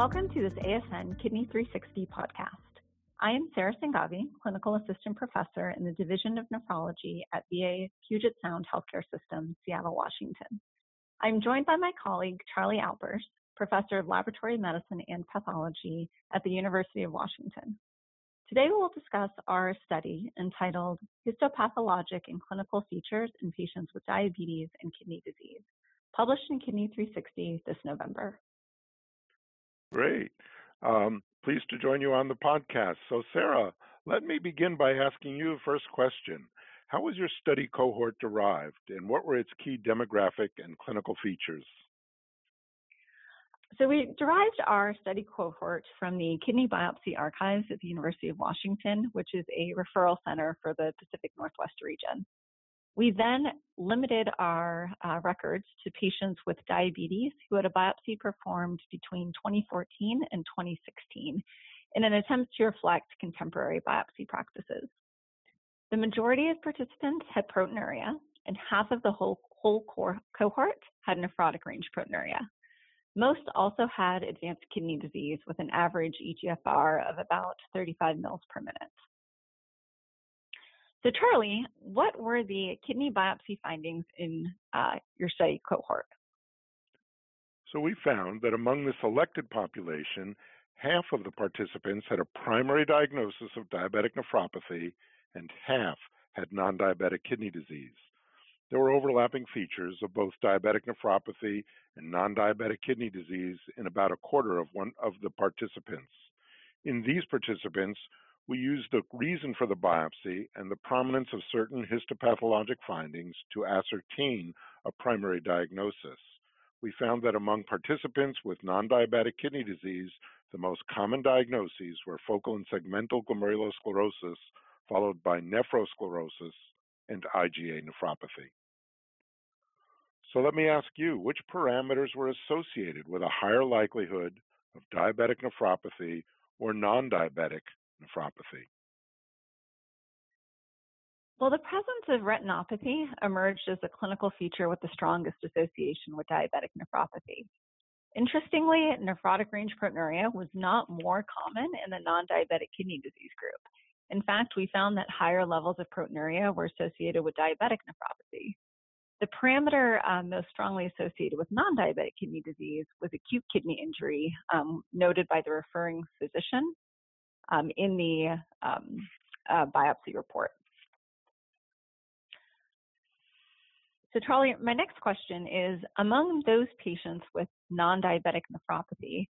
Welcome to this ASN Kidney 360 podcast. I am Sarah Sanghavi, Clinical Assistant Professor in the Division of Nephrology at VA Puget Sound Healthcare System, Seattle, Washington. I'm joined by my colleague Charlie Alpers, Professor of Laboratory Medicine and Pathology at the University of Washington. Today we will discuss our study entitled Histopathologic and Clinical Features in Patients with Diabetes and Kidney Disease, published in Kidney 360 this November. Great. Um, pleased to join you on the podcast. So, Sarah, let me begin by asking you the first question. How was your study cohort derived, and what were its key demographic and clinical features? So, we derived our study cohort from the Kidney Biopsy Archives at the University of Washington, which is a referral center for the Pacific Northwest region. We then limited our uh, records to patients with diabetes who had a biopsy performed between 2014 and 2016 in an attempt to reflect contemporary biopsy practices. The majority of participants had proteinuria, and half of the whole, whole cohort had nephrotic range proteinuria. Most also had advanced kidney disease with an average EGFR of about 35 mils per minute. So, Charlie, what were the kidney biopsy findings in uh, your study cohort? So, we found that among the selected population, half of the participants had a primary diagnosis of diabetic nephropathy and half had non diabetic kidney disease. There were overlapping features of both diabetic nephropathy and non diabetic kidney disease in about a quarter of one of the participants. In these participants, we used the reason for the biopsy and the prominence of certain histopathologic findings to ascertain a primary diagnosis. We found that among participants with non diabetic kidney disease, the most common diagnoses were focal and segmental glomerulosclerosis, followed by nephrosclerosis and IgA nephropathy. So let me ask you which parameters were associated with a higher likelihood of diabetic nephropathy or non diabetic nephropathy? Well, the presence of retinopathy emerged as a clinical feature with the strongest association with diabetic nephropathy. Interestingly, nephrotic range proteinuria was not more common in the non diabetic kidney disease group. In fact, we found that higher levels of proteinuria were associated with diabetic nephropathy. The parameter um, most strongly associated with non diabetic kidney disease was acute kidney injury, um, noted by the referring physician um, in the um, uh, biopsy report. So, Charlie, my next question is Among those patients with non diabetic nephropathy,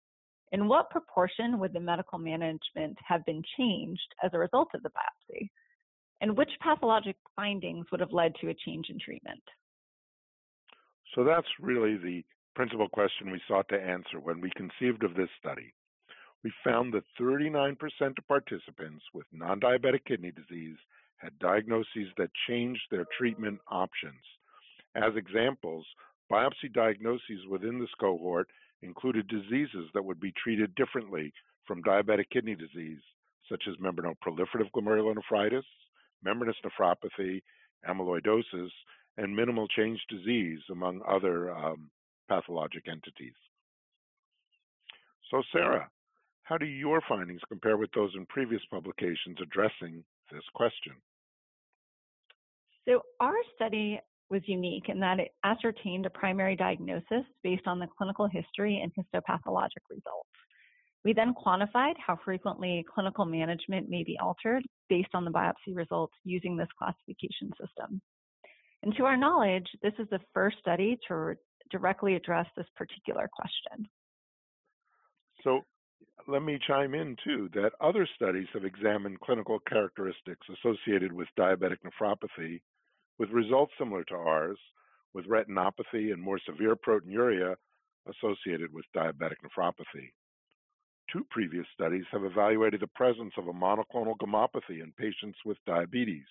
in what proportion would the medical management have been changed as a result of the biopsy? And which pathologic findings would have led to a change in treatment? So, that's really the principal question we sought to answer when we conceived of this study we found that 39% of participants with non diabetic kidney disease had diagnoses that changed their treatment options. As examples, biopsy diagnoses within this cohort included diseases that would be treated differently from diabetic kidney disease, such as membranoproliferative glomerulonephritis, membranous nephropathy, amyloidosis, and minimal change disease, among other um, pathologic entities. So, Sarah, how do your findings compare with those in previous publications addressing this question? So, our study was unique in that it ascertained a primary diagnosis based on the clinical history and histopathologic results. We then quantified how frequently clinical management may be altered based on the biopsy results using this classification system. And to our knowledge, this is the first study to directly address this particular question. So, let me chime in too that other studies have examined clinical characteristics associated with diabetic nephropathy with results similar to ours, with retinopathy and more severe proteinuria associated with diabetic nephropathy. Two previous studies have evaluated the presence of a monoclonal gammopathy in patients with diabetes.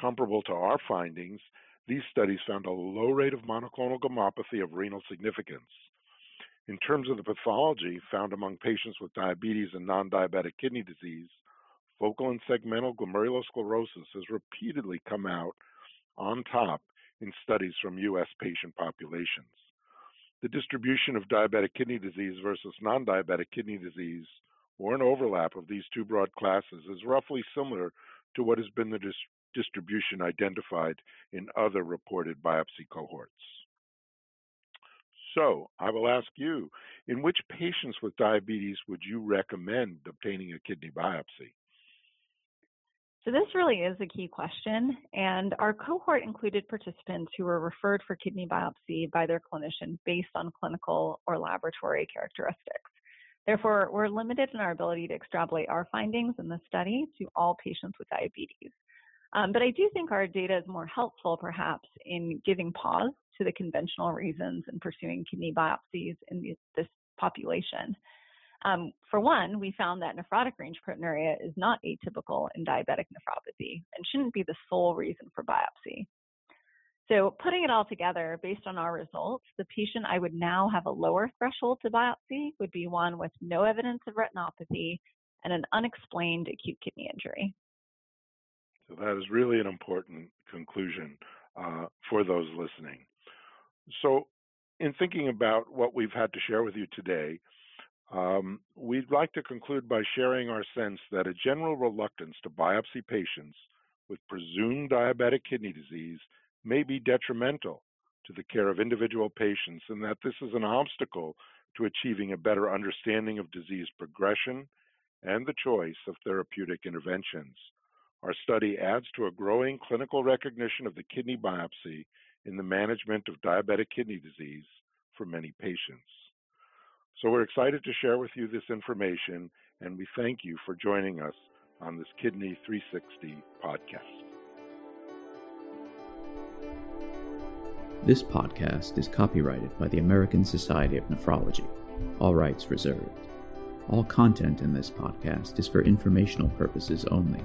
Comparable to our findings, these studies found a low rate of monoclonal gammopathy of renal significance. In terms of the pathology found among patients with diabetes and non diabetic kidney disease, focal and segmental glomerulosclerosis has repeatedly come out on top in studies from U.S. patient populations. the distribution of diabetic kidney disease versus non diabetic kidney disease, or an overlap of these two broad classes, is roughly similar to what has been the dis- distribution identified in other reported biopsy cohorts. So, I will ask you in which patients with diabetes would you recommend obtaining a kidney biopsy? So, this really is a key question, and our cohort included participants who were referred for kidney biopsy by their clinician based on clinical or laboratory characteristics. Therefore, we're limited in our ability to extrapolate our findings in the study to all patients with diabetes. Um, but I do think our data is more helpful, perhaps, in giving pause to the conventional reasons in pursuing kidney biopsies in this population. Um, for one, we found that nephrotic range proteinuria is not atypical in diabetic nephropathy and shouldn't be the sole reason for biopsy. So, putting it all together, based on our results, the patient I would now have a lower threshold to biopsy would be one with no evidence of retinopathy and an unexplained acute kidney injury. That is really an important conclusion uh, for those listening. So, in thinking about what we've had to share with you today, um, we'd like to conclude by sharing our sense that a general reluctance to biopsy patients with presumed diabetic kidney disease may be detrimental to the care of individual patients and that this is an obstacle to achieving a better understanding of disease progression and the choice of therapeutic interventions. Our study adds to a growing clinical recognition of the kidney biopsy in the management of diabetic kidney disease for many patients. So we're excited to share with you this information, and we thank you for joining us on this Kidney 360 podcast. This podcast is copyrighted by the American Society of Nephrology, all rights reserved. All content in this podcast is for informational purposes only